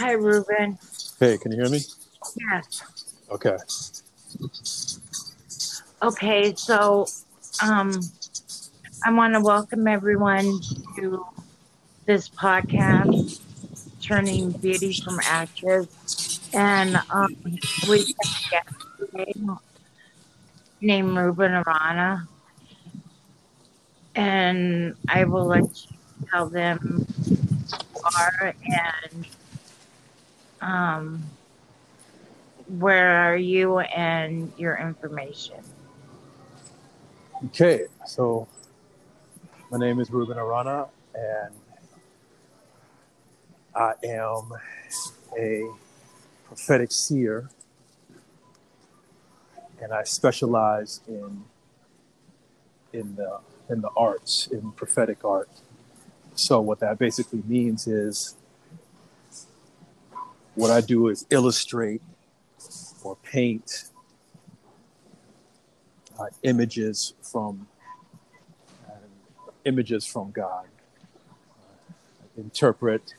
Hi, Ruben. Hey, can you hear me? Yes. Okay. Okay, so um, I want to welcome everyone to this podcast, Turning Beauty from Ashes. And um, we have a guest today named Ruben Arana. And I will let you tell them who you are and um, where are you and your information. Okay, so my name is Ruben Arana, and I am a prophetic seer, and I specialize in in the in the arts, in prophetic art. So what that basically means is what I do is illustrate or paint uh, images from uh, images from God. Uh, interpret,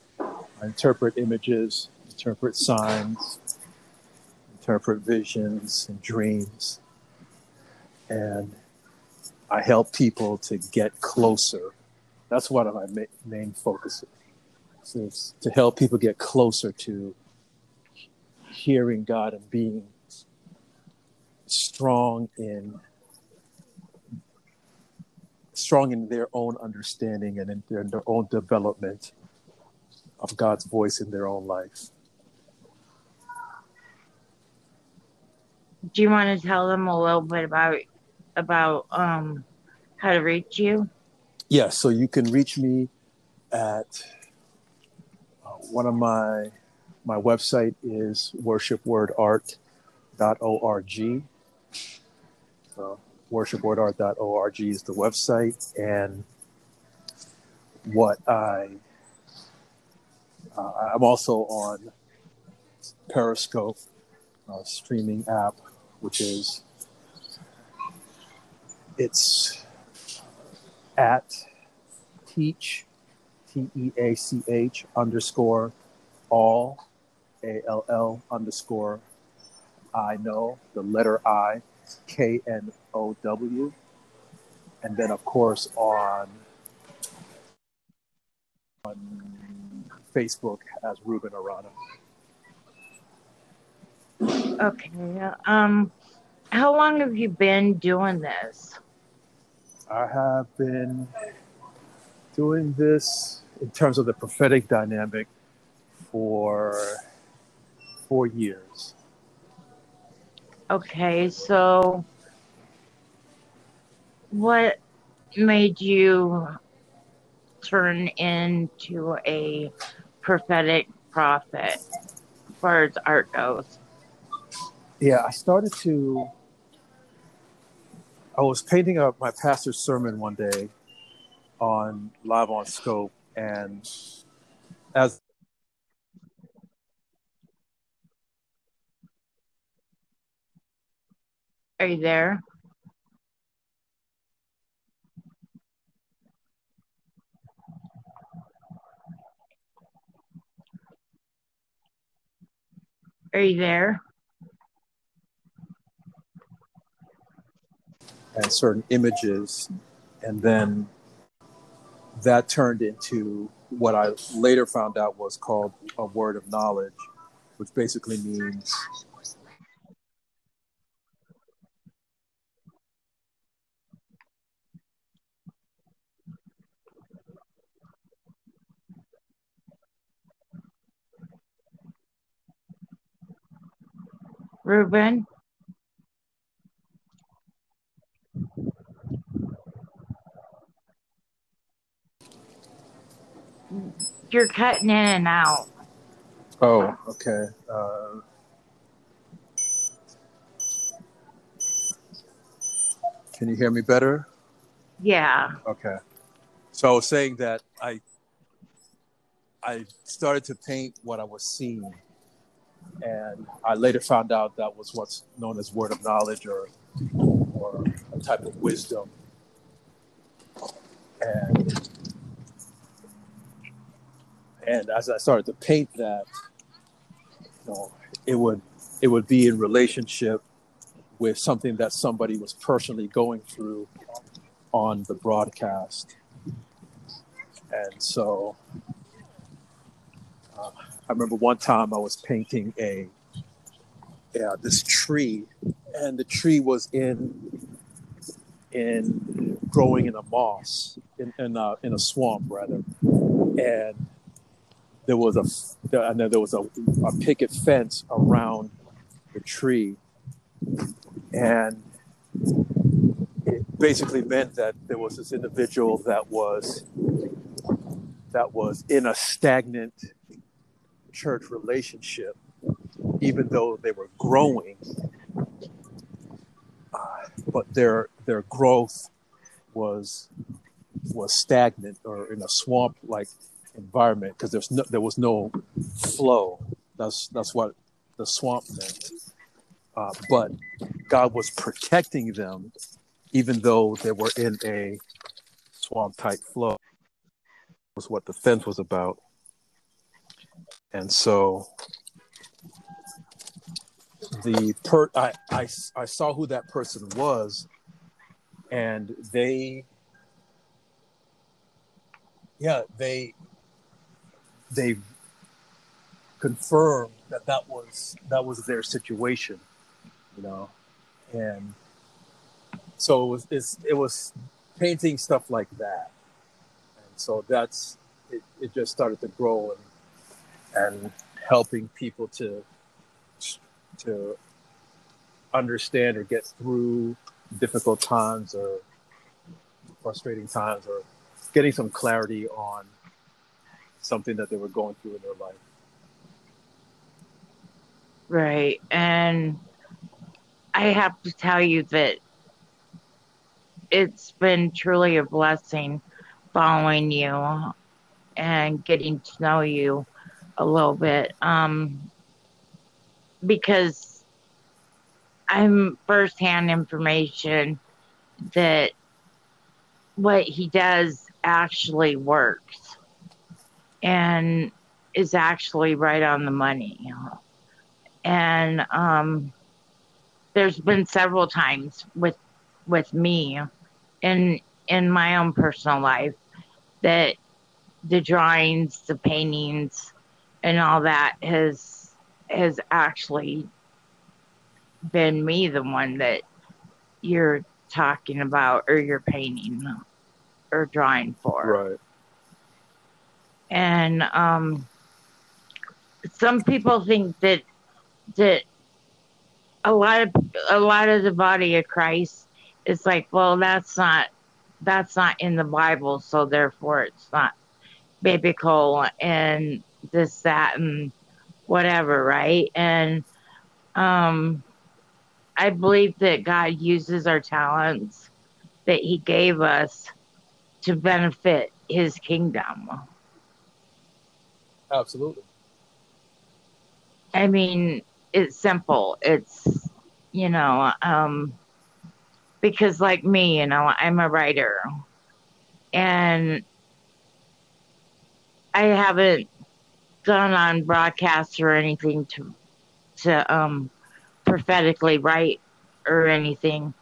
interpret images, interpret signs, interpret visions and dreams, and I help people to get closer. That's one of my ma- main focuses. to help people get closer to hearing God and being strong in strong in their own understanding and in their, their own development of God's voice in their own life. Do you want to tell them a little bit about about um, how to reach you? Yes, yeah, so you can reach me at uh, one of my my website is worshipwordart.org. So worshipwordart.org is the website, and what I uh, I'm also on Periscope uh, streaming app, which is it's at teach t e a c h underscore all a L L underscore I know, the letter I, K N O W. And then, of course, on, on Facebook as Ruben Arana. Okay. Um, how long have you been doing this? I have been doing this in terms of the prophetic dynamic for four years. Okay, so what made you turn into a prophetic prophet as far as art goes? Yeah, I started to. I was painting up my pastor's sermon one day on live on scope, and as Are you there? Are you there? And certain images, and then that turned into what I later found out was called a word of knowledge, which basically means Ruben? You're cutting in and out. Oh, okay. Uh, can you hear me better? Yeah. Okay. So I was saying that I I started to paint what I was seeing, and I later found out that was what's known as word of knowledge or or a type of wisdom. And and as I started to paint that, you know, it would it would be in relationship with something that somebody was personally going through on the broadcast. And so uh, I remember one time I was painting a yeah, this tree, and the tree was in in growing in a moss in in a, in a swamp rather, and there was a and there was a, a picket fence around the tree, and it basically meant that there was this individual that was that was in a stagnant church relationship, even though they were growing. Uh, but their their growth was was stagnant or in a swamp like environment because there's no there was no flow. That's that's what the swamp meant. Uh, but God was protecting them, even though they were in a swamp type flow. Was what the fence was about. And so the per I, I I saw who that person was and they yeah they they confirmed that that was that was their situation you know? And so it was it's, it was painting stuff like that. And so that's it, it just started to grow and and helping people to to understand or get through difficult times or frustrating times or getting some clarity on something that they were going through in their life. Right. And I have to tell you that it's been truly a blessing following you and getting to know you a little bit um, because I'm firsthand information that what he does actually works and is actually right on the money. And um, there's been several times with with me in in my own personal life that the drawings, the paintings, and all that has has actually been me the one that you're talking about or you're painting or drawing for. Right. And um some people think that that a lot of a lot of the body of Christ is like, well, that's not that's not in the Bible, so therefore it's not biblical and this, that, and whatever, right? And um, I believe that God uses our talents that He gave us to benefit His kingdom. Absolutely. I mean, it's simple. It's, you know, um, because like me, you know, I'm a writer and I haven't gone on broadcast or anything to to um prophetically write or anything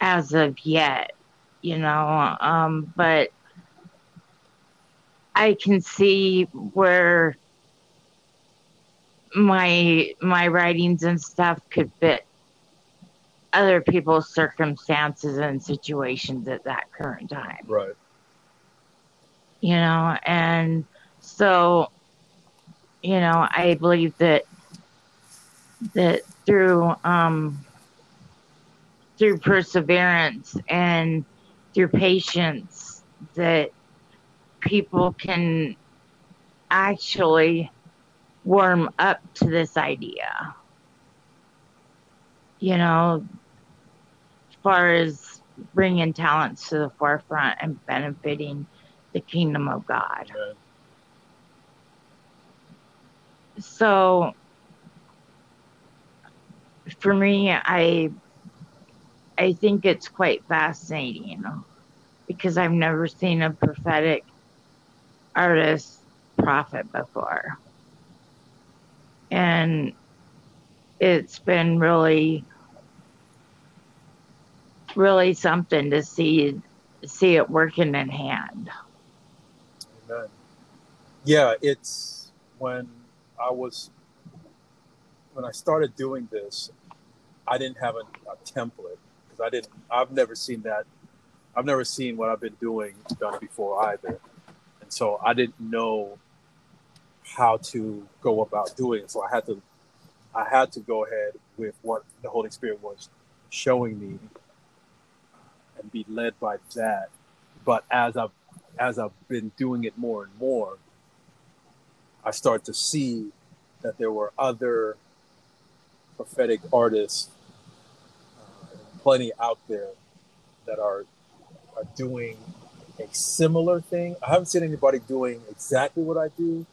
as of yet, you know. Um, but I can see where my my writings and stuff could fit other people's circumstances and situations at that current time. Right. You know, and so you know, I believe that that through um, through perseverance and through patience that people can actually warm up to this idea. You know, as far as bringing talents to the forefront and benefiting the kingdom of God. So for me, I I think it's quite fascinating, because I've never seen a prophetic artist prophet before. and it's been really really something to see see it working in hand. Amen. Yeah, it's when I was when I started doing this, I didn't have a, a template because I didn't. I've never seen that. I've never seen what I've been doing done before either, and so I didn't know how to go about doing it. So I had to, I had to go ahead with what the Holy Spirit was showing me and be led by that. But as I've as I've been doing it more and more, I start to see that there were other prophetic artists, uh, plenty out there that are are doing a similar thing. I haven't seen anybody doing exactly what I do,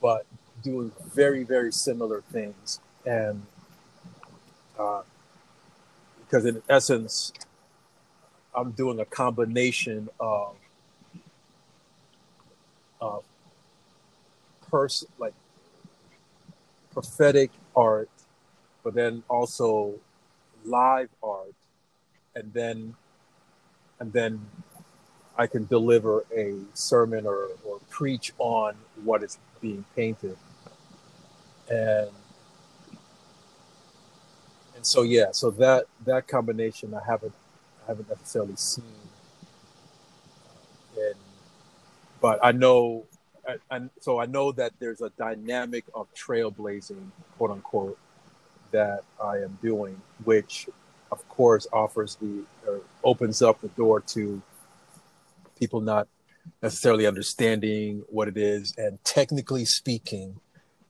but doing very very similar things, and uh, because in essence, I'm doing a combination of of person like prophetic art, but then also live art, and then and then I can deliver a sermon or, or preach on what is being painted. And and so yeah, so that that combination I haven't I haven't necessarily seen. But I know, and so I know that there's a dynamic of trailblazing, quote unquote, that I am doing, which of course offers the, or opens up the door to people not necessarily understanding what it is. And technically speaking,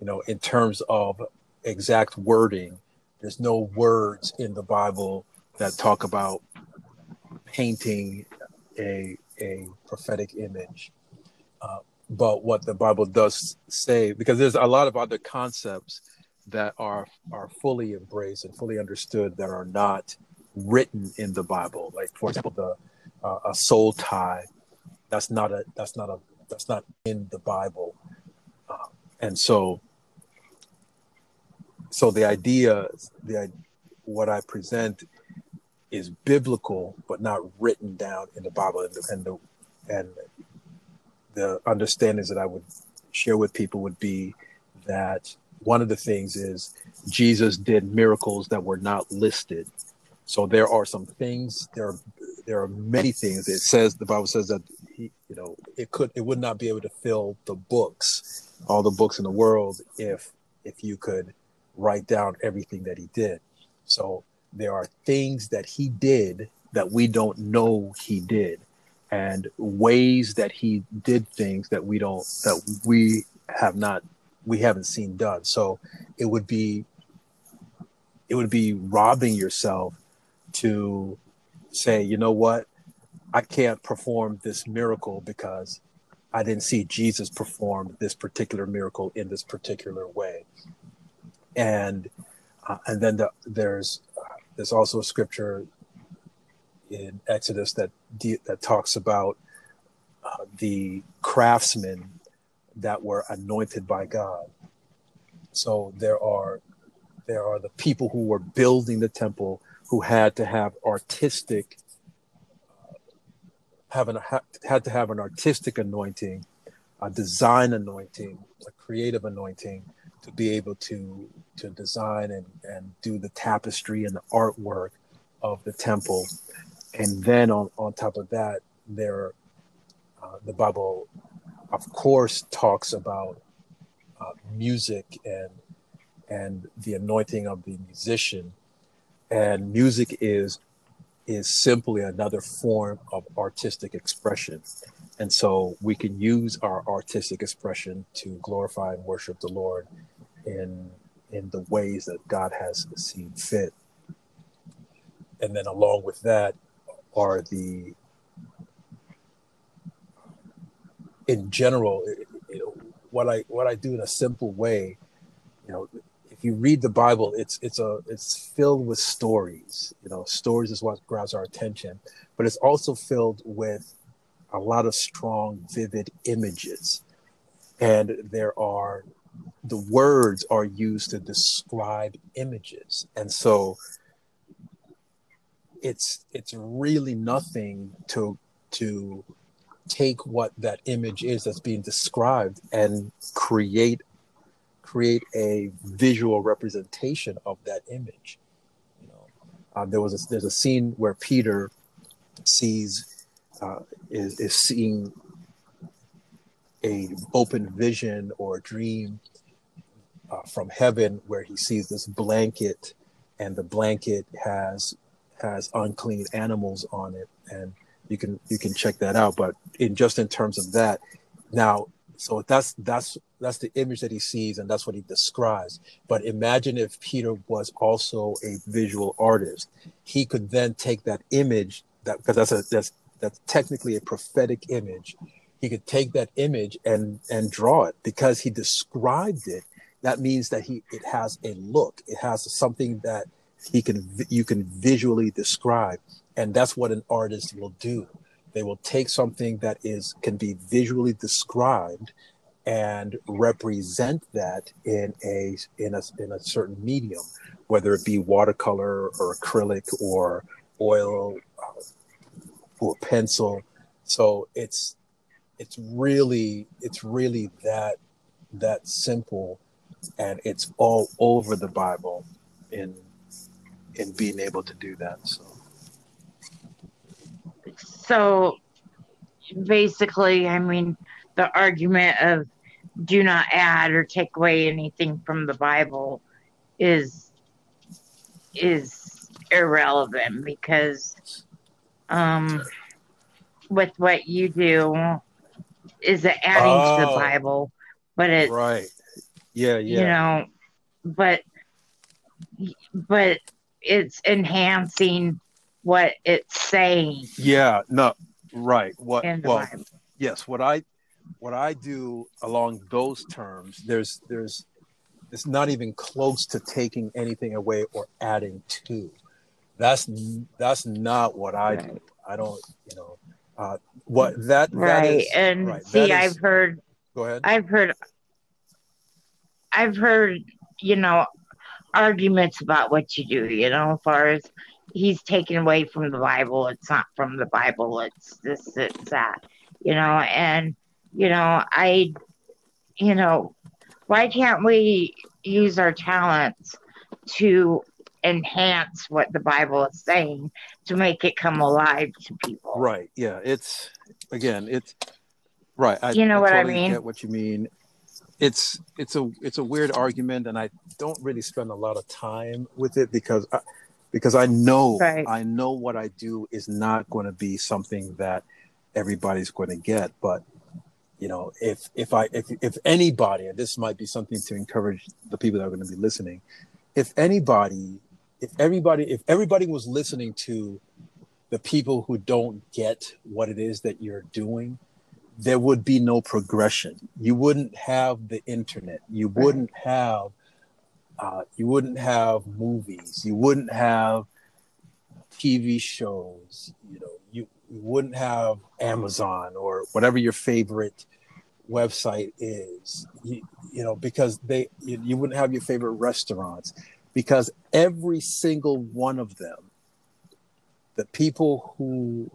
you know, in terms of exact wording, there's no words in the Bible that talk about painting a a prophetic image. Uh, but what the Bible does say, because there's a lot of other concepts that are are fully embraced and fully understood that are not written in the Bible. Like for example, the uh, a soul tie. That's not a that's not a that's not in the Bible. Uh, and so so the idea the what I present is biblical but not written down in the Bible and the, and the and the understandings that I would share with people would be that one of the things is Jesus did miracles that were not listed. So there are some things there are there are many things it says the Bible says that he, you know it could it would not be able to fill the books all the books in the world if if you could write down everything that he did. So there are things that he did that we don't know he did and ways that he did things that we don't that we have not we haven't seen done. So it would be it would be robbing yourself to say you know what? I can't perform this miracle because i didn't see jesus perform this particular miracle in this particular way. And uh, and then the, there's there's also a scripture in Exodus that de- that talks about uh, the craftsmen that were anointed by God. So there are there are the people who were building the temple who had to have artistic uh, have an, ha- had to have an artistic anointing, a design anointing, a creative anointing to be able to to design and, and do the tapestry and the artwork of the temple. And then on, on top of that, there uh, the Bible, of course, talks about uh, music and and the anointing of the musician. And music is is simply another form of artistic expression. And so we can use our artistic expression to glorify and worship the Lord in in the ways that God has seen fit. And then along with that are the in general you know, what I what I do in a simple way, you know, if you read the Bible, it's it's a it's filled with stories. You know, stories is what grabs our attention, but it's also filled with a lot of strong, vivid images. And there are the words are used to describe images and so it's it's really nothing to to take what that image is that's being described and create create a visual representation of that image. You know uh, there was a, there's a scene where peter sees uh, is, is seeing a open vision or dream uh, from heaven where he sees this blanket and the blanket has has unclean animals on it and you can you can check that out. But in just in terms of that now so that's that's that's the image that he sees and that's what he describes. But imagine if peter was also a visual artist. He could then take that image that because that's a that's that's technically a prophetic image. He could take that image and and draw it. Because he described it that means that he it has a look. It has something that he can you can visually describe. And that's what an artist will do. They will take something that is can be visually described and represent that in a in a in a certain medium whether it be watercolor or acrylic or oil uh, or pencil. So it's it's really it's really that that simple. And it's all over the bible in in being able to do that so. So basically i mean the argument of do not add or take away anything from the bible is is irrelevant because um with what you do is it adding oh, to the oh. bible but it's right. Yeah yeah. You know but but it's enhancing what it's saying yeah no right what well bible. yes what i what i do along those terms there's there's it's not even close to taking anything away or adding to that's that's not what i right. do i don't you know uh, what that right is, and right, see i've heard go ahead i've heard i've heard you know arguments about what you do you know as far as he's taken away from the bible it's not from the bible it's this it's that you know and you know i you know why can't we use our talents to enhance what the Bible is saying to make it come alive to people. Right. Yeah. It's again, it's right. I, you know I what totally I mean? Get what you mean. It's it's a it's a weird argument, and I don't really spend a lot of time with it because I, because I know right. I know what I do is not going to be something that everybody's going to get, but you know if if i if, if anybody and this might be something to encourage the people that are going to be listening if anybody if everybody if everybody was listening to the people who don't get what it is that you're doing there would be no progression. You wouldn't have the internet. You wouldn't have uh, you wouldn't have movies. You wouldn't have tv shows. You know you, you wouldn't have amazon or whatever your favorite website is. You, you know because they you, you wouldn't have your favorite restaurants because every single one of them the people who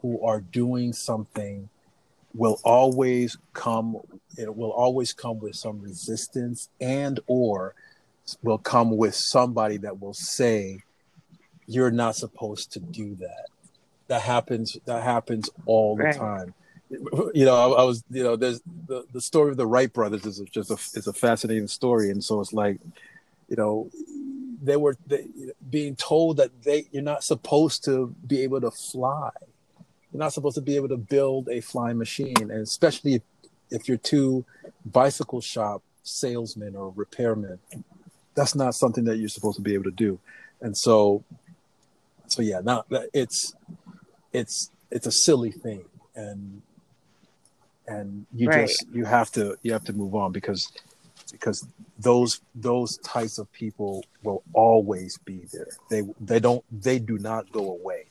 who are doing something will always come it will always come with some resistance and or will come with somebody that will say you're not supposed to do that. That happens that happens all the time. You know I, I, was you know there's the, the story of the wright brothers is just a is a fascinating story. And so it's like you know they were they, being told that they you're not supposed to be able to fly you're not supposed to be able to build a flying machine and especially if, if you're two bicycle shop salesmen or repairmen that's not something that you're supposed to be able to do and so so yeah now it's it's it's a silly thing and and you right. just you have to you have to move on because because those those types of people will always be there. They they don't they do not go away.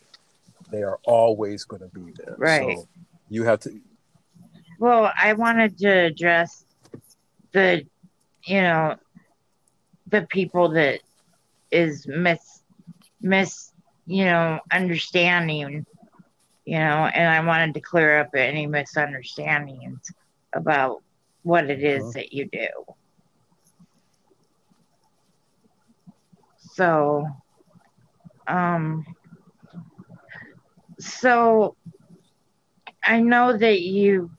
They are always going to be there. Right. So you have to. Well, I wanted to address the you know, the people that is mis mis you know understanding you know and i wanted to clear up any misunderstandings about what it is uh-huh. that you do so um so i know that you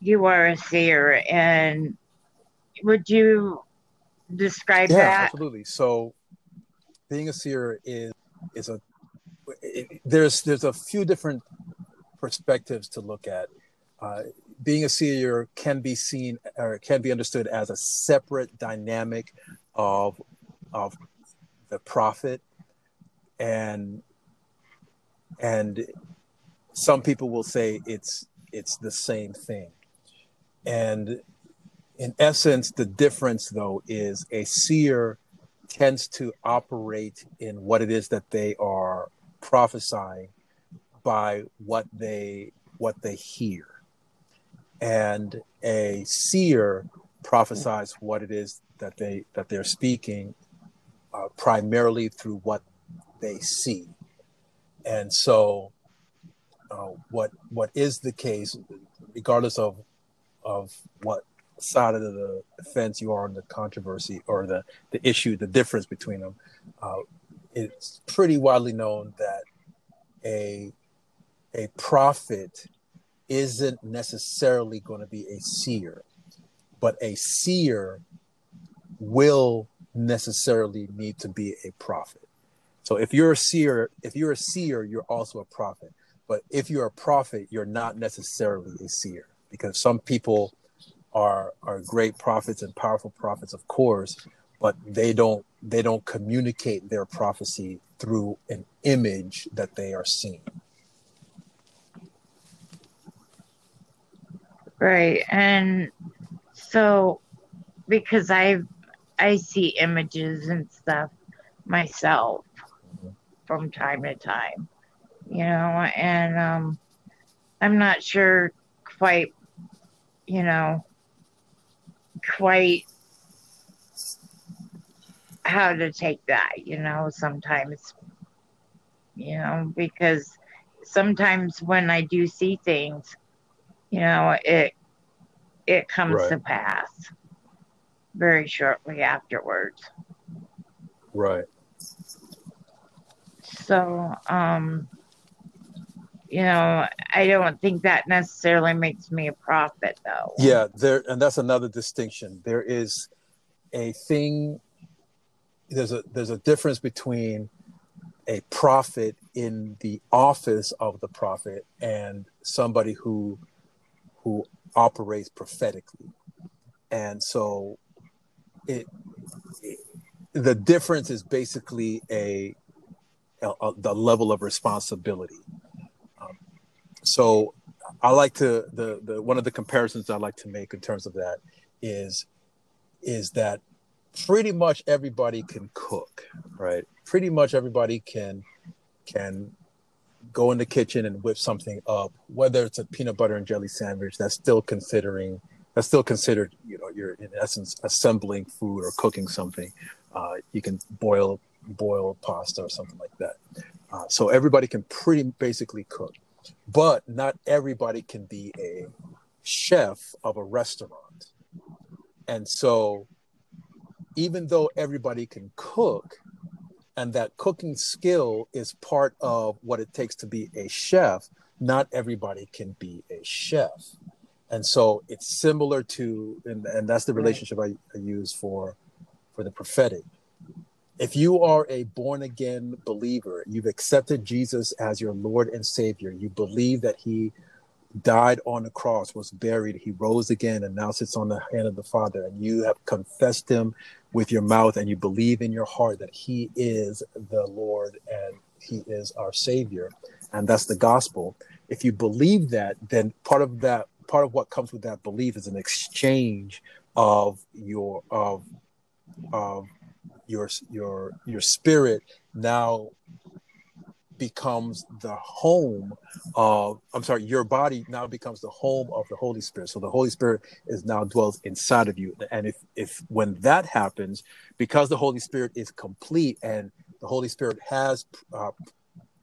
you are a seer and would you describe yeah, that absolutely so being a seer is is a it, there's there's a few different perspectives to look at. Uh, being a seer can be seen or can be understood as a separate dynamic of of the prophet and and some people will say it's it's the same thing. And in essence the difference though is a seer tends to operate in what it is that they are prophesying by what they what they hear. And a seer prophesies what it is that they that they're speaking uh, primarily through what they see and so uh, what what is the case regardless of of what side of the fence you are on the controversy or the the issue, the difference between them. Uh, it's pretty widely known that a a prophet isn't necessarily going to be a seer, but a seer will necessarily need to be a prophet. So if you're a seer, if you're a seer, you're also a prophet. But if you're a prophet, you're not necessarily a seer because some people are are great prophets and powerful prophets, of course, but they don't they don't communicate their prophecy through an image that they are seeing. Right. And so because I I see images and stuff myself. From time to time, you know, and um I'm not sure quite, you know, quite how to take that, you know, sometimes, you know, because sometimes when I do see things, you know, it it comes right. to pass very shortly afterwards. Right. So, um, you know, I don't think that necessarily makes me a prophet, though. Yeah, there, and that's another distinction. There is a thing. There's a there's a difference between a prophet in the office of the prophet and somebody who who operates prophetically, and so it, it the difference is basically a, a, a the level of responsibility um, so I like to the the one of the comparisons I like to make in terms of that is is that pretty much everybody can cook, right? Pretty much everybody can can go in the kitchen and whip something up, whether it's a peanut butter and jelly sandwich. That's still considering that's still considered, you know, you're in essence assembling food or cooking something. Uh, you can boil boil pasta or something like that. Uh, so everybody can pretty basically cook but not everybody can be a chef of a restaurant. And so, even though everybody can cook, and that cooking skill is part of what it takes to be a chef, not everybody can be a chef. And so it's similar to, and, and that's the relationship I, I use for for the prophetic if you are a born again believer, you've accepted Jesus as your Lord and Savior, you believe that He died on the cross, was buried, He rose again, and now sits on the hand of the Father, and you have confessed Him with your mouth and you believe in your heart that He is the Lord and He is our Savior, and that's the gospel. If you believe that, then part of that, part of what comes with that belief is an exchange of your of of your your your spirit now becomes the home of i'm sorry your body now becomes the home of the holy spirit. So the holy spirit is now dwells inside of you. And if if when that happens because the holy spirit is complete and the holy spirit has uh,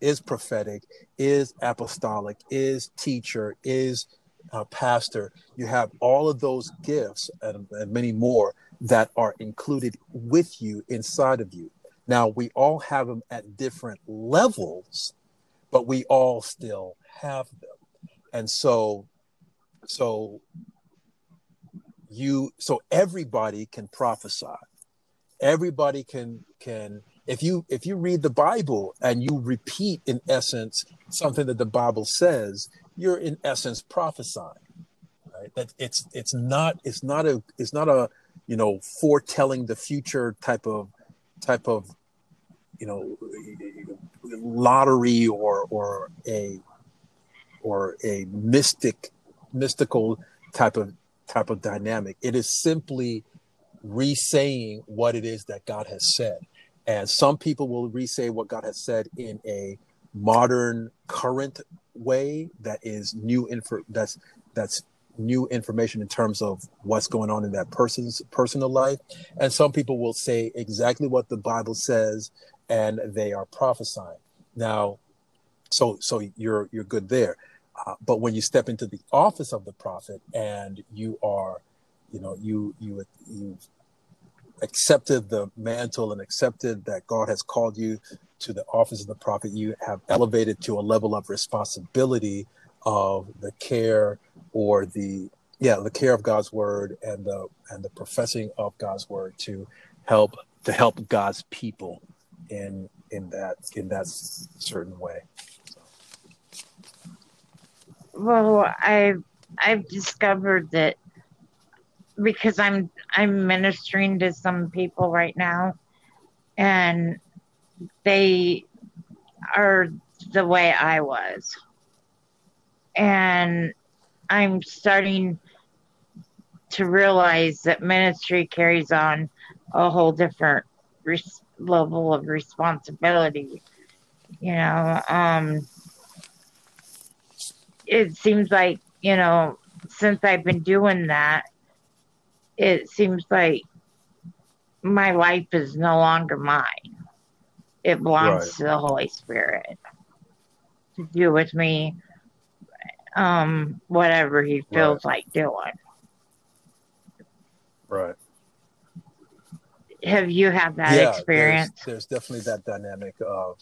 is prophetic is apostolic is teacher is uh, pastor you have all of those gifts and, and many more that are included with you inside of you now, we all have them at different levels, but we all still have them. And so, so you, so everybody can prophesy. Everybody can, can, if you, if you read the Bible and you repeat in essence something that the Bible says, you're in essence prophesying. Right? That it's, it's not, it's not a, it's not a, you know, foretelling the future type of type of you know lottery or or a or a mystic mystical type of type of dynamic. It is simply re-saying what it is that god has said. And some people will re-say what god has said in a modern current way that is new info that's that's new information in terms of what's going on in that person's personal life. And some people will say exactly what the Bible says and they are prophesying. Now, so so you're you're good there. Uh, but when you step into the office of the prophet and you are, you know, you you you've accepted the mantle and accepted that God has called you to the office of the prophet, you have elevated to a level of responsibility of the care or the yeah the care of God's word and the and the professing of God's word to help to help God's people in in that in that certain way. Well, I've I've discovered that because I'm I'm ministering to some people right now, and they are the way I was and I'm starting to realize that ministry carries on a whole different res- level of responsibility. You know, um, it seems like, you know, since I've been doing that, it seems like my life is no longer mine. It belongs right. to the Holy Spirit to do with me um, whatever he feels right. like doing. Right. Have you had that yeah, experience? There's, there's definitely that dynamic of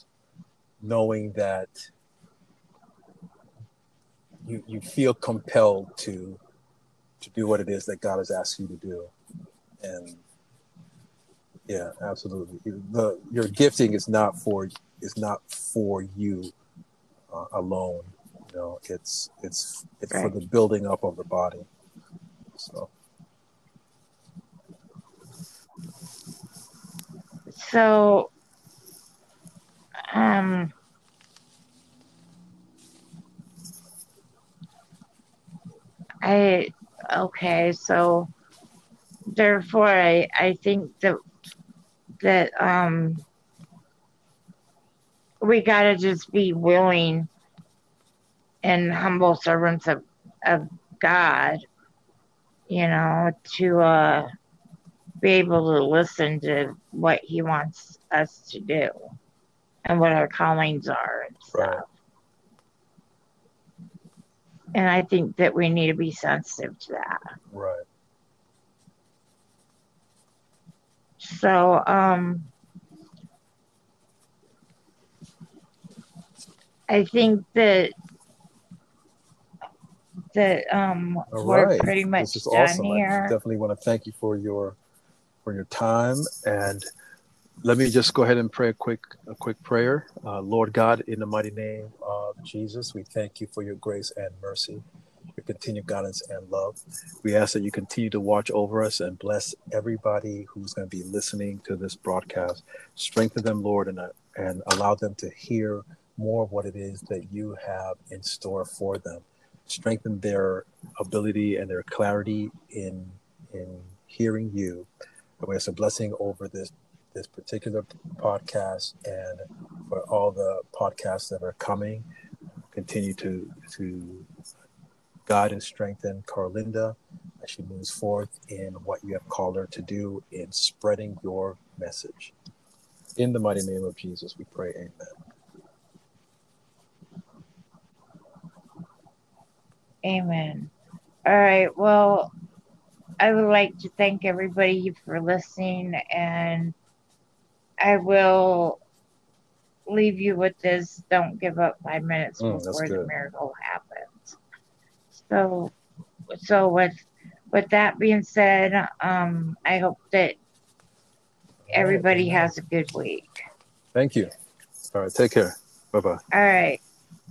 knowing that you you feel compelled to to do what it is that God has asked you to do, and yeah, absolutely. The your gifting is not for is not for you uh, alone. You know, it's it's it's right. for the building up of the body. So. So, um, I okay. So, therefore, I I think that that um we gotta just be willing and humble servants of, of God, you know, to uh, be able to listen to what He wants us to do and what our callings are and stuff. Right. And I think that we need to be sensitive to that. Right. So, um, I think that that um, All we're right. pretty much this is done awesome. here. I definitely want to thank you for your for your time and let me just go ahead and pray a quick a quick prayer. Uh, Lord God, in the mighty name of Jesus, we thank you for your grace and mercy, your continued guidance and love. We ask that you continue to watch over us and bless everybody who's going to be listening to this broadcast. Strengthen them, Lord, and uh, and allow them to hear more of what it is that you have in store for them strengthen their ability and their clarity in in hearing you. And we ask a blessing over this this particular podcast and for all the podcasts that are coming. Continue to to guide and strengthen Carlinda as she moves forth in what you have called her to do in spreading your message. In the mighty name of Jesus, we pray, Amen. Amen. All right. Well, I would like to thank everybody for listening, and I will leave you with this don't give up five minutes Mm, before the miracle happens. So, so with with that being said, um, I hope that everybody has a good week. Thank you. All right, take care. Bye bye. All right.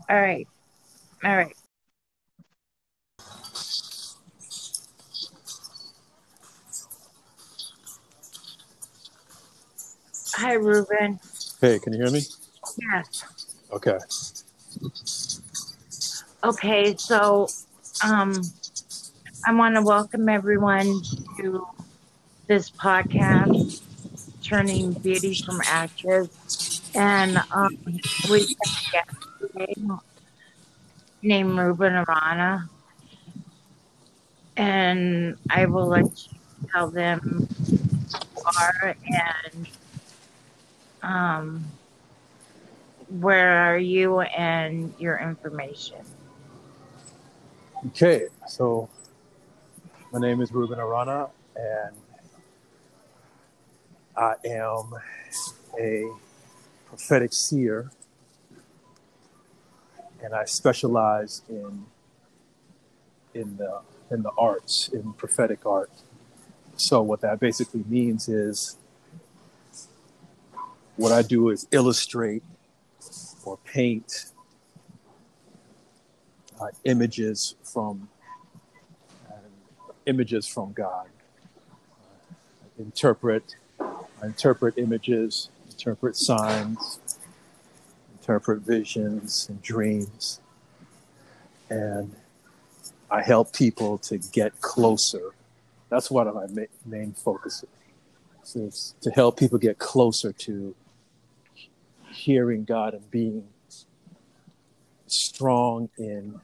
All right. All right. Hi, Ruben. Hey, can you hear me? Yes. Okay. Okay, so um, I want to welcome everyone to this podcast, Turning Beauty from Ashes. And um, we have a guest today named Ruben Arana. And I will let you tell them who you are and um, where are you and your information. Okay, so my name is Ruben Arana, and I am a prophetic seer, and I specialize in in the in the arts, in prophetic art. So what that basically means is what I do is illustrate or paint uh, images from uh, images from God. Uh, interpret, interpret images, interpret signs, interpret visions and dreams, and I help people to get closer. That's one of my ma- main focuses. To help people get closer to hearing God and being strong in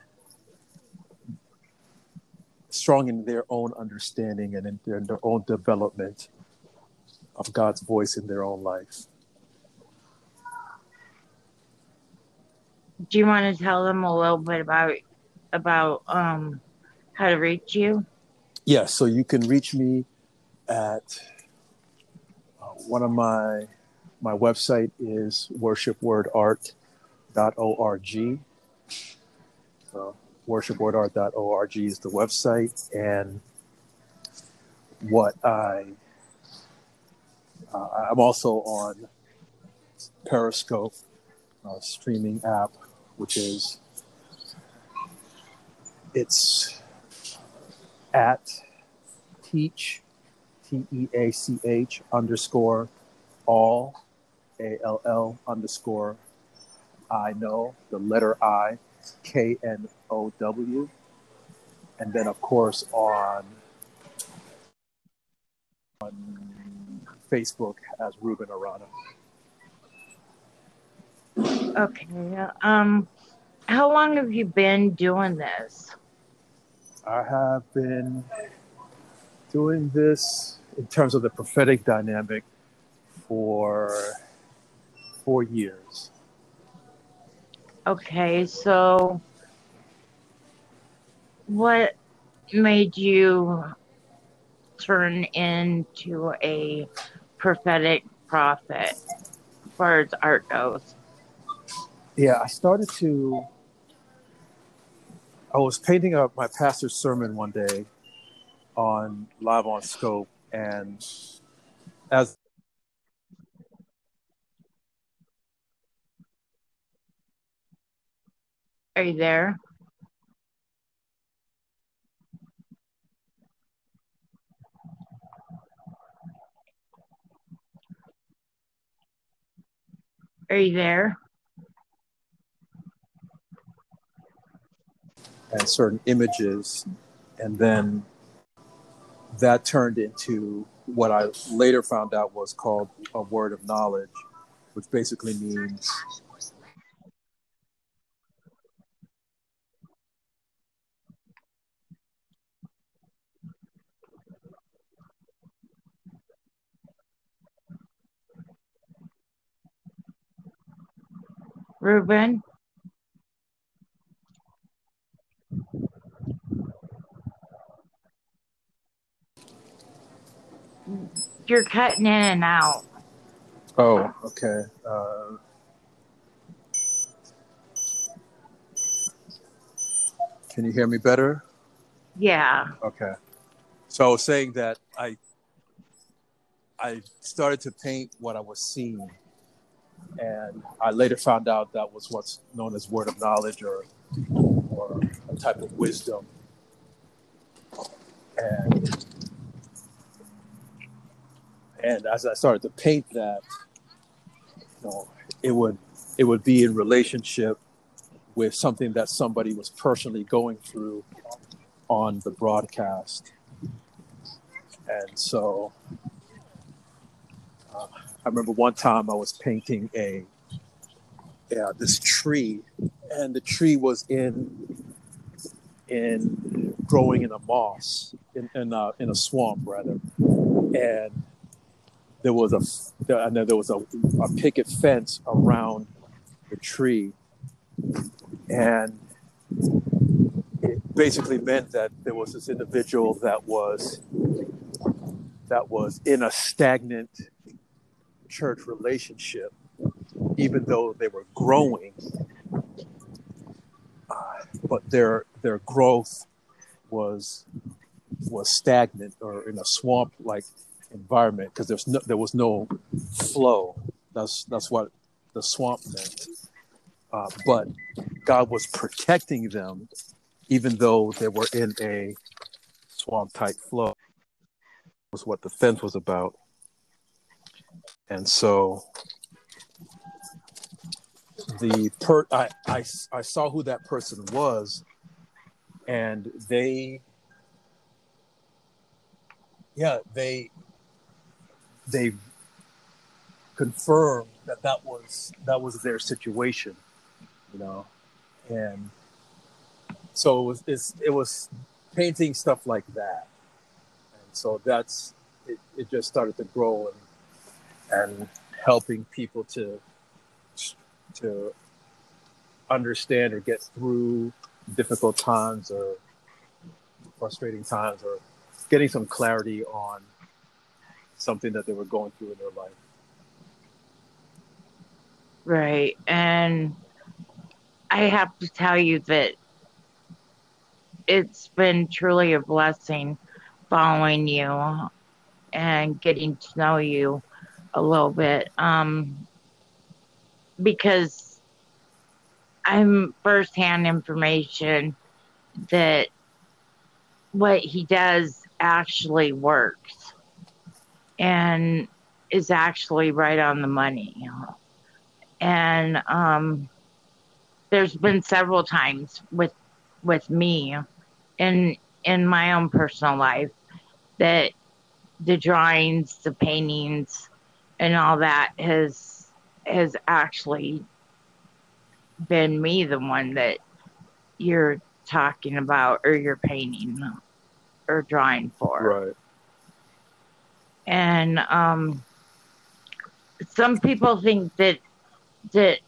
strong in their own understanding and in their, their own development of God's voice in their own life. Do you want to tell them a little bit about about um how to reach you? Yeah, so you can reach me at uh, one of my my website is worshipwordart.org. So worshipwordart.org is the website, and what I uh, I'm also on Periscope uh, streaming app, which is it's at teach t e a c h underscore all a l l underscore I know the letter I K N O W, and then of course on on Facebook as Ruben Arana. Okay. Um how long have you been doing this? I have been doing this in terms of the prophetic dynamic for four years. Okay, so what made you turn into a prophetic prophet as far as art goes? Yeah, I started to. I was painting up my pastor's sermon one day on live on scope, and as Are you there? Are you there? and certain images, and then that turned into what I later found out was called a word of knowledge, which basically means Ruben? You're cutting in and out. Oh, okay. Uh, can you hear me better? Yeah. Okay. So I was saying that I I started to paint what I was seeing, and I later found out that was what's known as word of knowledge or or a type of wisdom. And and as I started to paint that, you know, it would it would be in relationship with something that somebody was personally going through on the broadcast. And so I remember one time I was painting a yeah, this tree, and the tree was in in growing in a moss in in a, in a swamp rather, and there was a and there was a, a picket fence around the tree, and it basically meant that there was this individual that was that was in a stagnant church relationship, even though they were growing, uh, but their their growth was was stagnant or in a swamp like environment because there's no there was no flow. That's that's what the swamp meant. Uh, but God was protecting them, even though they were in a swamp type flow. Was what the fence was about. And so the per I, I I saw who that person was, and they yeah they they confirmed that that was that was their situation, you know, and so it was it's, it was painting stuff like that, and so that's it, it just started to grow and and helping people to to understand or get through difficult times or frustrating times or getting some clarity on something that they were going through in their life. Right. And I have to tell you that it's been truly a blessing following you and getting to know you a little bit. Um, because I'm firsthand information that what he does actually works and is actually right on the money. And um, there's been several times with with me in in my own personal life that the drawings, the paintings, and all that has has actually been me the one that you're talking about or you're painting or drawing for. Right and um, some people think that that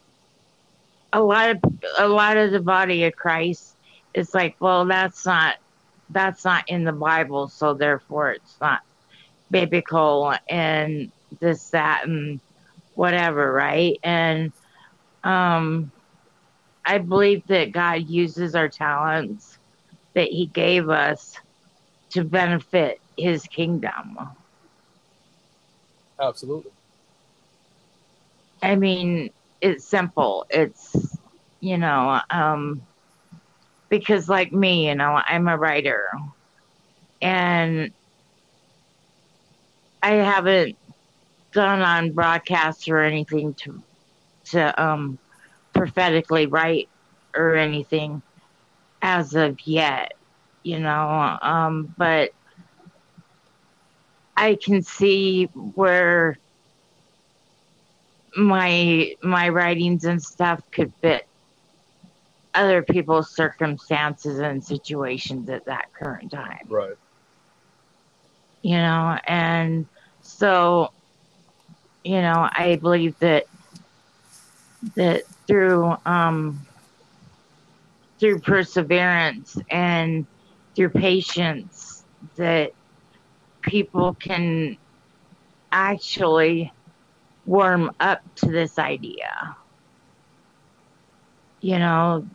a lot of a lot of the body of Christ is like, well, that's not that's not in the Bible, so therefore it's not biblical and this that and whatever, right? And um, I believe that God uses our talents that He gave us to benefit His kingdom. Absolutely. I mean, it's simple. It's, you know, um, because like me, you know, I'm a writer and I haven't gone on broadcast or anything to, to, um, prophetically write or anything as of yet, you know, um, but I can see where my my writings and stuff could fit other people's circumstances and situations at that current time. Right. You know, and so you know, I believe that that through um through perseverance and through patience that people can actually warm up to this idea. You know,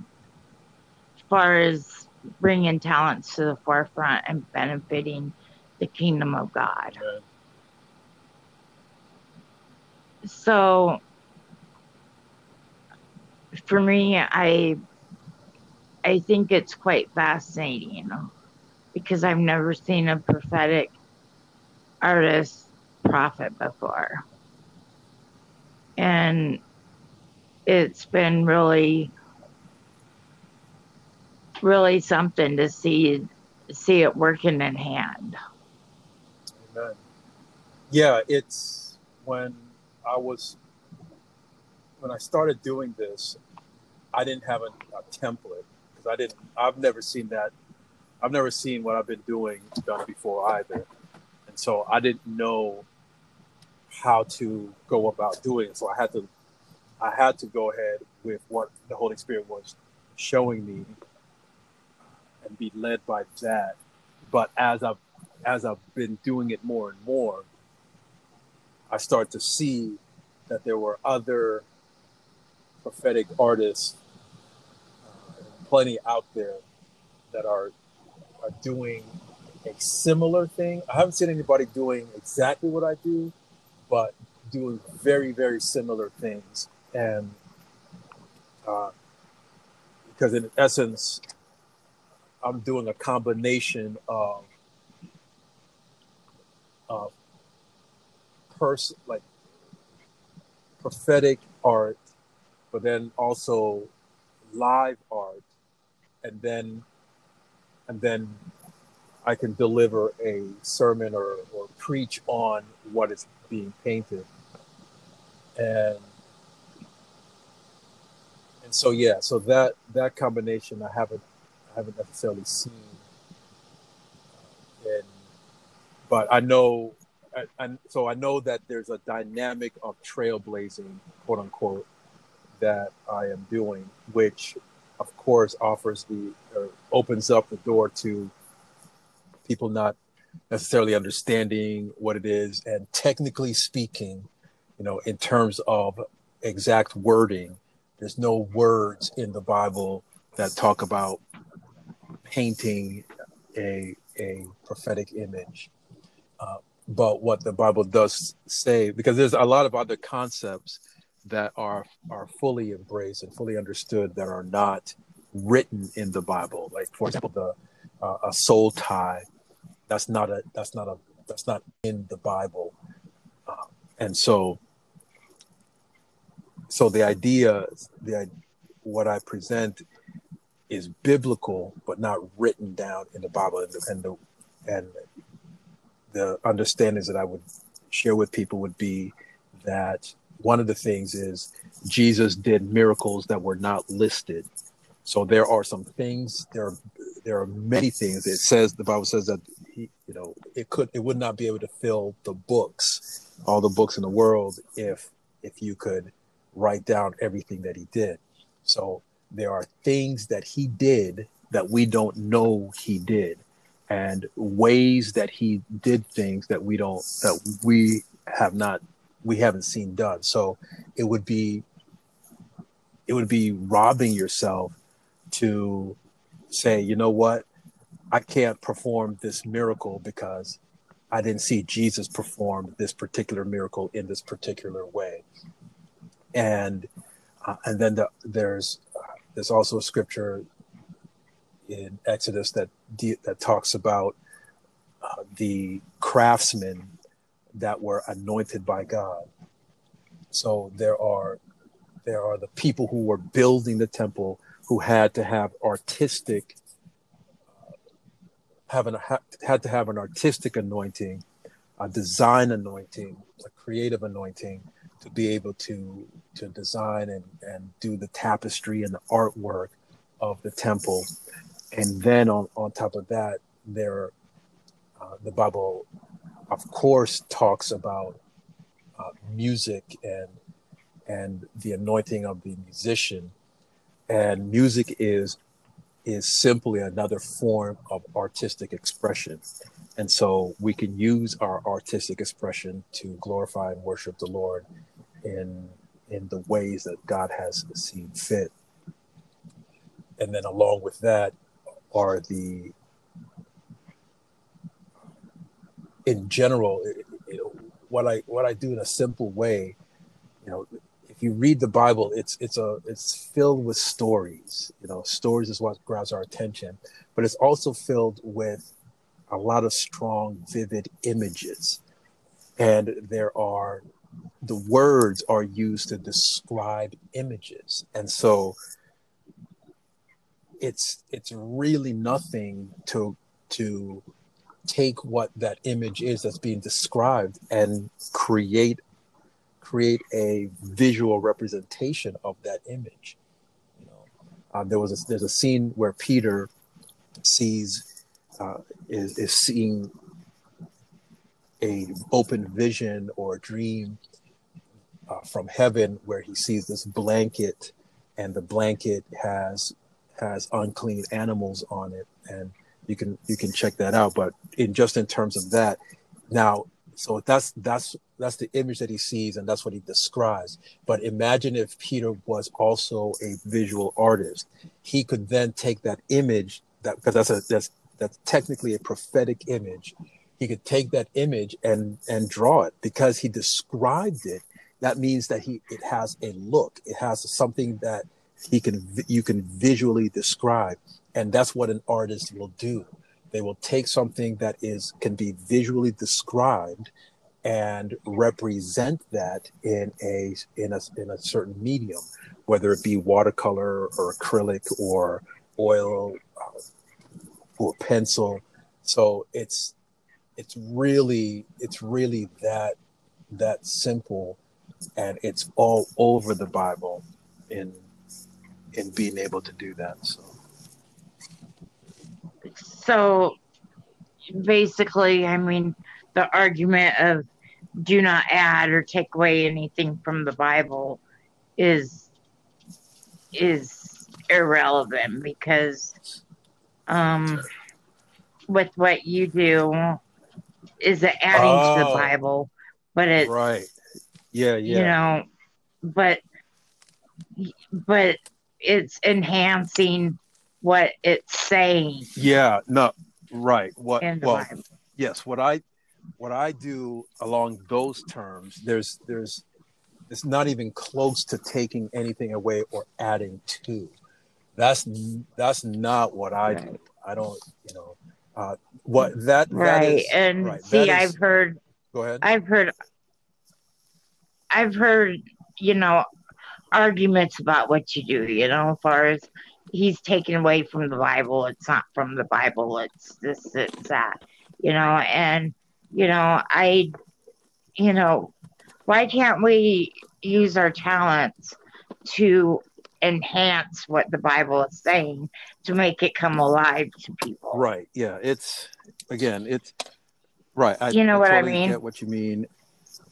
as far as bringing talents to the forefront and benefiting the kingdom of God. So, for me, I I think it's quite fascinating because I've never seen a prophetic artist prophet before. And it's been really really something to see see it working in hand. Amen. Yeah, it's when I was when I started doing this, I didn't have a, a template because I didn't. I've never seen that. I've never seen what I've been doing done before either, and so I didn't know how to go about doing it. So I had to, I had to go ahead with what the Holy Spirit was showing me, and be led by that. But as I've as I've been doing it more and more, I start to see that there were other prophetic artists plenty out there that are are doing a similar thing. I haven't seen anybody doing exactly what I do, but doing very very similar things, and uh, because in essence, I'm doing a combination of of person like prophetic art, but then also live art and then and then I can deliver a sermon or, or preach on what is being painted. And and so yeah, so that that combination I haven't I haven't necessarily seen. But I know and so I know that there's a dynamic of trailblazing, quote unquote, that I am doing, which of course, offers the or opens up the door to people not necessarily understanding what it is, and technically speaking, you know, in terms of exact wording, there's no words in the Bible that talk about painting a a prophetic image. Uh, but what the Bible does say, because there's a lot of other concepts that are are fully embraced and fully understood that are not written in the Bible. Like for example, the uh, a soul tie. That's not a that's not a that's not in the Bible. Uh, and so so the idea the what I present is biblical but not written down in the Bible and the, and the and the understandings that I would share with people would be that one of the things is Jesus did miracles that were not listed. So there are some things. There are there are many things. It says the Bible says that he, you know, it could it would not be able to fill the books, all the books in the world, if if you could write down everything that he did. So there are things that he did that we don't know he did, and ways that he did things that we don't that we have not we haven't seen done. So it would be it would be robbing yourself to say, you know what, I can't perform this miracle because I didn't see Jesus perform this particular miracle in this particular way. And uh, and then the, there's uh, there's also a scripture in Exodus that de- that talks about uh, the craftsmen that were anointed by God. So there are there are the people who were building the temple who had to have artistic uh, having a, had to have an artistic anointing, a design anointing, a creative anointing to be able to to design and, and do the tapestry and the artwork of the temple. And then on, on top of that, there uh, the Bible, of course, talks about uh, music and and the anointing of the musician. And music is is simply another form of artistic expression. And so we can use our artistic expression to glorify and worship the Lord in in the ways that God has seen fit. And then along with that are the in general what I what I do in a simple way, you know, if you read the Bible, it's it's a it's filled with stories. You know, stories is what grabs our attention, but it's also filled with a lot of strong, vivid images, and there are the words are used to describe images, and so it's it's really nothing to to take what that image is that's being described and create create a visual representation of that image. You know, um, there was a, there's a scene where Peter sees uh, is is seeing a open vision or a dream uh, from heaven where he sees this blanket and the blanket has has unclean animals on it and you can you can check that out. But in just in terms of that now so that's that's that's the image that he sees and that's what he describes. But imagine if peter was also a visual artist. He could then take that image that because that's a that's that's technically a prophetic image. He could take that image and and draw it. Because he described it that means that he it has a look. It has something that he can you can visually describe. And that's what an artist will do. They will take something that is can be visually described and represent that in a in a in a certain medium, whether it be watercolor or acrylic or oil uh, or pencil. So it's it's really it's really that that simple, and it's all over the Bible in in being able to do that. So so basically, I mean, the argument of do not add or take away anything from the Bible is is irrelevant because um with what you do is it adding oh, to the oh. Bible, but it's right. Yeah, yeah. You know, but but it's enhancing what it's saying. Yeah, no, right. What well, Bible. yes, what I what I do along those terms, there's there's it's not even close to taking anything away or adding to. That's that's not what I right. do. I don't, you know, uh, what that right. That is, and right, see, I've heard. Go ahead. I've heard. I've heard, you know, arguments about what you do. You know, as far as he's taken away from the Bible. It's not from the Bible. It's this, it's that, you know. And you know, I, you know, why can't we use our talents to enhance what the Bible is saying to make it come alive to people? Right. Yeah. It's again. It's right. I, you know I what totally I mean? Get what you mean.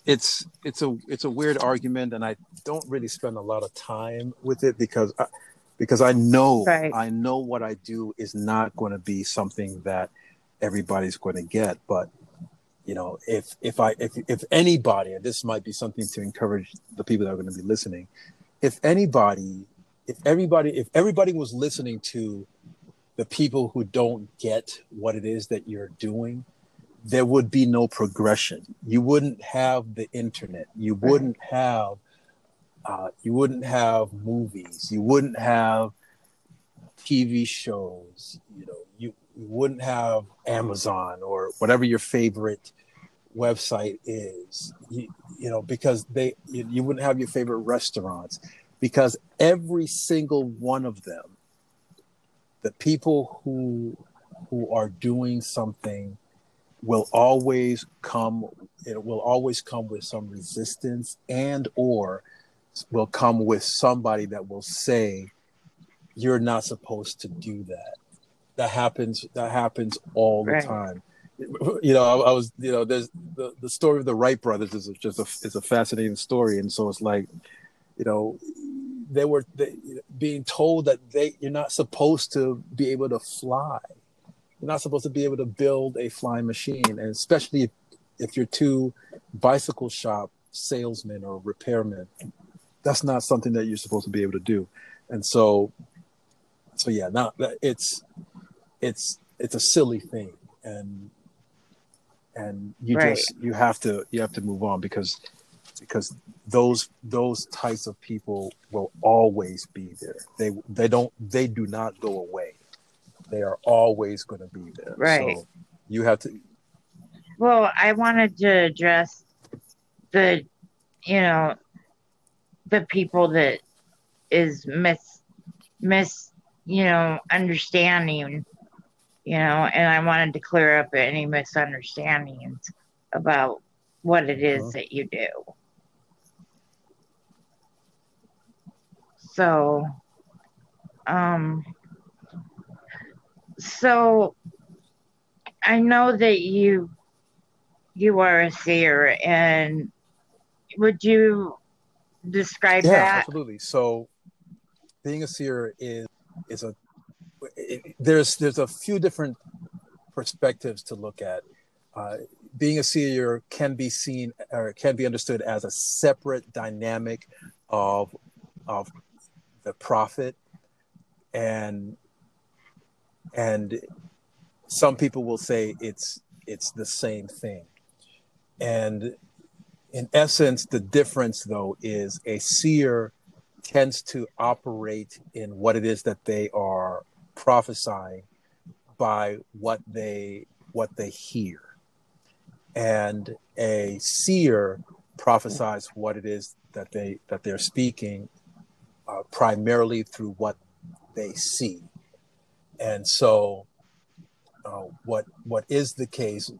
It's it's a it's a weird argument, and I don't really spend a lot of time with it because. I, because I know right. I know what I do is not going to be something that everybody's going to get. But you know, if if I if if anybody, and this might be something to encourage the people that are going to be listening, if anybody, if everybody, if everybody was listening to the people who don't get what it is that you're doing, there would be no progression. You wouldn't have the internet. You wouldn't have uh, you wouldn't have movies, you wouldn't have TV shows, you know, you, you wouldn't have Amazon or whatever your favorite website is, you, you know, because they you, you wouldn't have your favorite restaurants because every single one of them, the people who who are doing something will always come it will always come with some resistance and or will come with somebody that will say you're not supposed to do that. That happens that happens all the time. You know I, I, was you know there's the, the story of the wright brothers is just a is a fascinating story. And so it's like you know they were they, being told that they you're not supposed to be able to fly you're not supposed to be able to build a flying machine and especially if, if you're two bicycle shop salesmen or repairmen that's not something that you're supposed to be able to do. And so so yeah now it's it's it's a silly thing and and you right. just you have to you have to move on because because those those types of people will always be there. They they don't they do not go away they are always going to be there. Right. so you have to well i wanted to address the you know the people that is mis mis you know understanding you know and i wanted to clear up any misunderstandings about what it is uh-huh. that you do. So um so i know that you you are a seer and would you describe yeah, that? Absolutely. So, being a seer is is a it, there's there's a few different perspectives to look at. Uh, being a seer can be seen or can be understood as a separate dynamic of of the prophet and and some people will say it's it's the same thing and in essence, the difference though is a seer tends to operate in what it is that they are prophesying by what they what they hear. And a seer prophesies what it is that they that they're speaking uh, primarily through what they see. And so uh, what what is the case,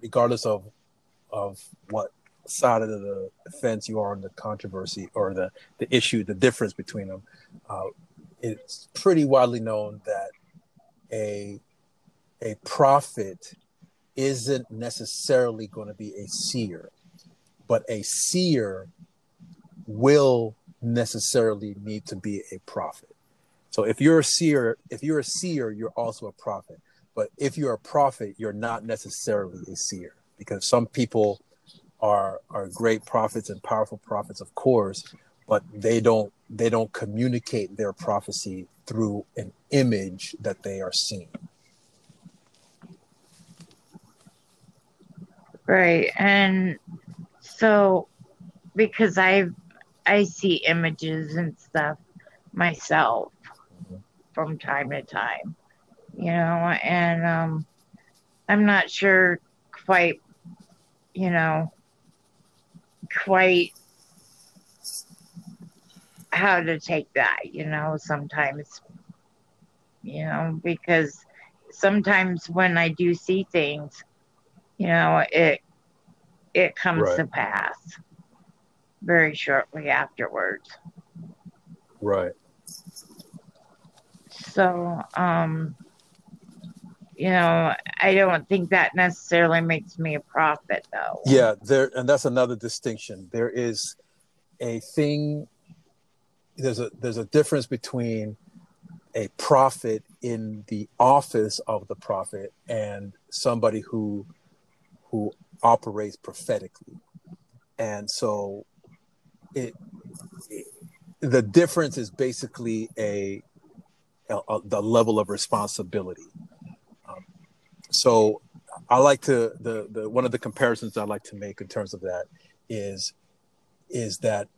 regardless of of what side of the fence you are on the controversy or the, the issue, the difference between them. Uh, it's pretty widely known that a a prophet isn't necessarily going to be a seer, but a seer will necessarily need to be a prophet. So if you're a seer, if you're a seer, you're also a prophet. But if you're a prophet, you're not necessarily a seer because some people are are great prophets and powerful prophets, of course, but they don't they don't communicate their prophecy through an image that they are seeing. Right. And so because I I see images and stuff myself. From time to time. You know, and um I'm not sure quite you know quite how to take that, you know, sometimes, you know, because sometimes when I do see things, you know, it it comes right. to pass very shortly afterwards. Right. So, um, you know, I don't think that necessarily makes me a prophet, though. Yeah, there, and that's another distinction. There is a thing. There's a there's a difference between a prophet in the office of the prophet and somebody who who operates prophetically, and so it, it the difference is basically a, a, a the level of responsibility um, so I like to the the one of the comparisons I like to make in terms of that is is that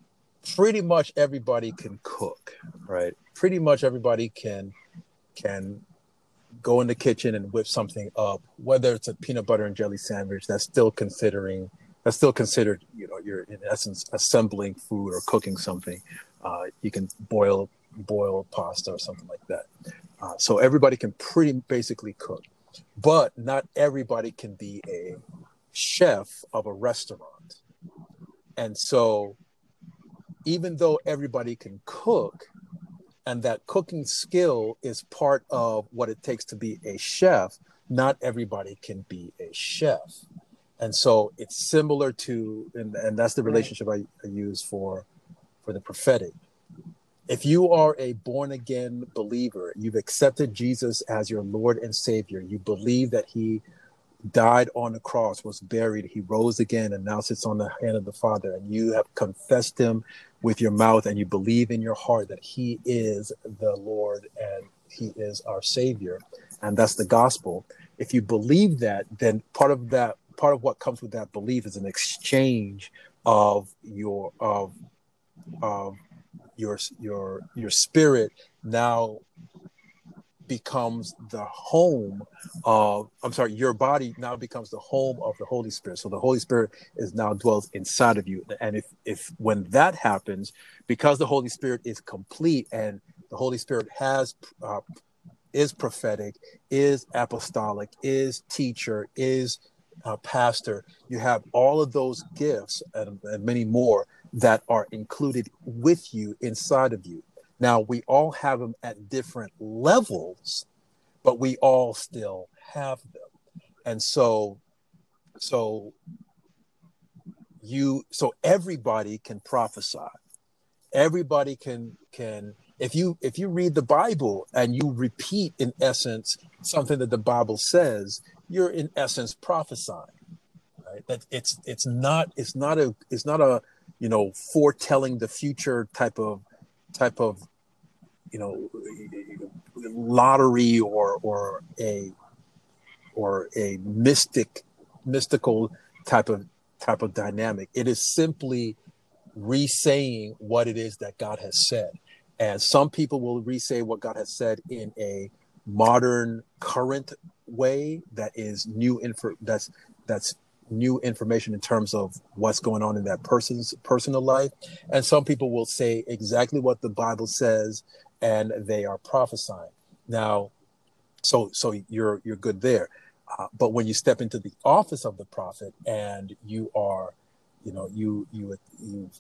pretty much everybody can cook, right? Pretty much everybody can can go in the kitchen and whip something up, whether it's a peanut butter and jelly sandwich that's still considering that's still considered, you know, you're in essence assembling food or cooking something. Uh, you can boil boil pasta or something like that. Uh, so everybody can pretty basically cook. but not everybody can be a chef of a restaurant. And so, even though everybody can cook, and that cooking skill is part of what it takes to be a chef, not everybody can be a chef. And so it's similar to, and, and that's the relationship I, I use for for the prophetic if you are a born again believer, you've accepted Jesus as your Lord and Savior, you believe that He died on the cross, was buried, He rose again, and now sits on the hand of the Father, and you have confessed Him with your mouth and you believe in your heart that He is the Lord and He is our Savior, and that's the gospel. If you believe that, then part of that, part of what comes with that belief is an exchange of your of of your your your spirit now becomes the home of i'm sorry your body now becomes the home of the holy spirit. So the holy spirit is now dwells inside of you. And if if when that happens because the holy spirit is complete and the holy spirit has uh, is prophetic is apostolic is teacher is uh, pastor you have all of those gifts and, and many more that are included with you inside of you. Now, we all have them at different levels, but we all still have them. And so, so you, so everybody can prophesy. Everybody can, can, if you, if you read the Bible and you repeat in essence something that the Bible says, you're in essence prophesying, right? That it's, it's not, it's not a, it's not a, you know foretelling the future type of type of you know lottery or or a or a mystic mystical type of type of dynamic. It is simply re-saying what it is that god has said. And some people will re-say what god has said in a modern current way that is new info that's that's new information in terms of what's going on in that person's personal life. And some people will say exactly what the Bible says and they are prophesying. Now, so so you're you're good there. Uh, but when you step into the office of the prophet and you are, you know, you you you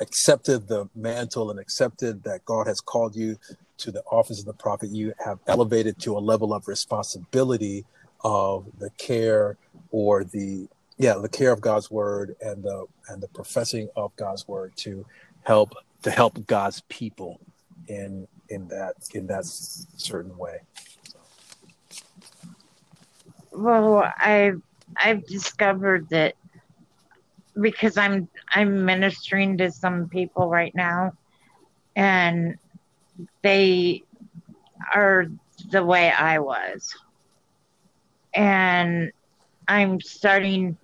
accepted the mantle and accepted that God has called you to the office of the prophet, you have elevated to a level of responsibility of the care or the yeah the care of God's word and the and the professing of God's word to help to help God's people in in that in that certain way. Well, I've I've discovered that because I'm I'm ministering to some people right now, and they are the way I was, and I'm starting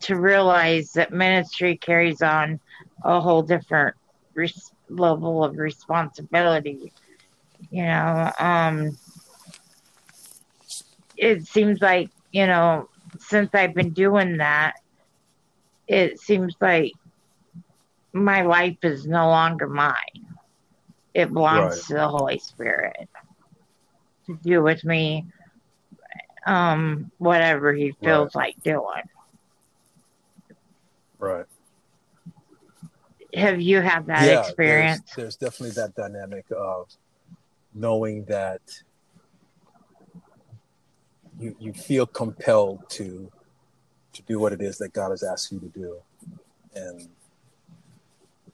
to realize that ministry carries on a whole different res- level of responsibility. You know, um, it seems like, you know, since I've been doing that, it seems like my life is no longer mine. It belongs right. to the Holy Spirit to do with me um, whatever he feels right. like doing. Right. Have you had that yeah, experience? There's, there's definitely that dynamic of knowing that you you feel compelled to to do what it is that God has asked you to do, and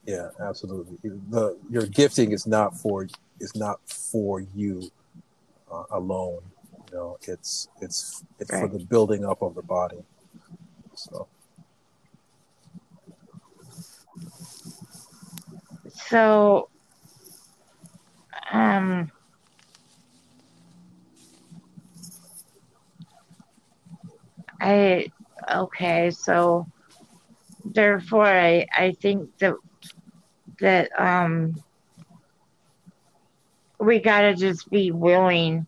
yeah, absolutely. The your gifting is not for is not for you uh, alone. You know, it's it's it's right. for the building up of the body. So. So, um, I okay. So, therefore, I I think that that um we gotta just be willing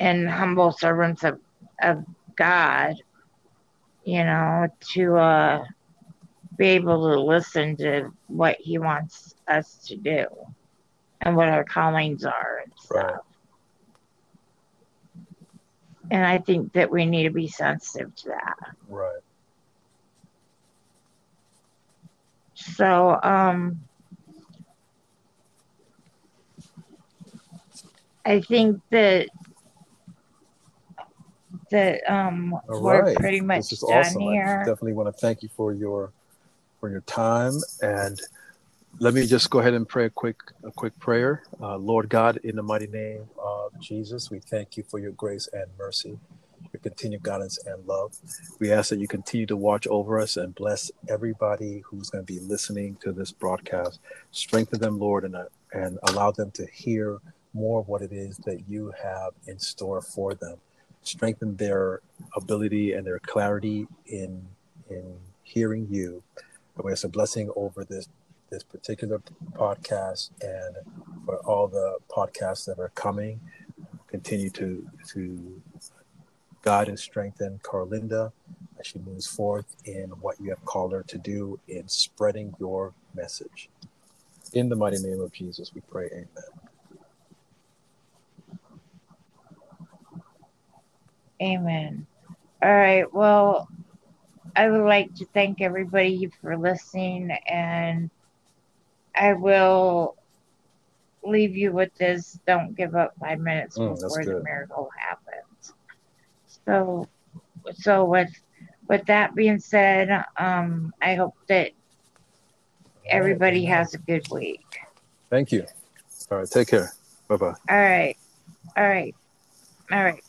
and humble servants of, of God, you know, to uh, be able to listen to what He wants us to do and what our callings are and stuff. Right. And I think that we need to be sensitive to that. Right. So, um, I think that that um All we're right. pretty much This is done awesome. I here. definitely want to thank you for your for your time and let me just go ahead and pray a quick a quick prayer. Uh, Lord God, in the mighty name of Jesus, we thank you for your grace and mercy, your continued guidance and love. We ask that you continue to watch over us and bless everybody who's going to be listening to this broadcast. Strengthen them, Lord, and uh, and allow them to hear more of what it is that you have in store for them. Strengthen their ability and their clarity in in hearing you. And we ask a blessing over this this particular podcast and for all the podcasts that are coming. Continue to to guide and strengthen Carlinda as she moves forth in what you have called her to do in spreading your message. In the mighty name of Jesus, we pray, Amen. Amen. All right. Well, I would like to thank everybody for listening, and I will leave you with this. Don't give up five minutes Mm, before the miracle happens. So, so with with that being said, um, I hope that everybody has a good week. Thank you. All right, take care. Bye bye. All right. All right. All right.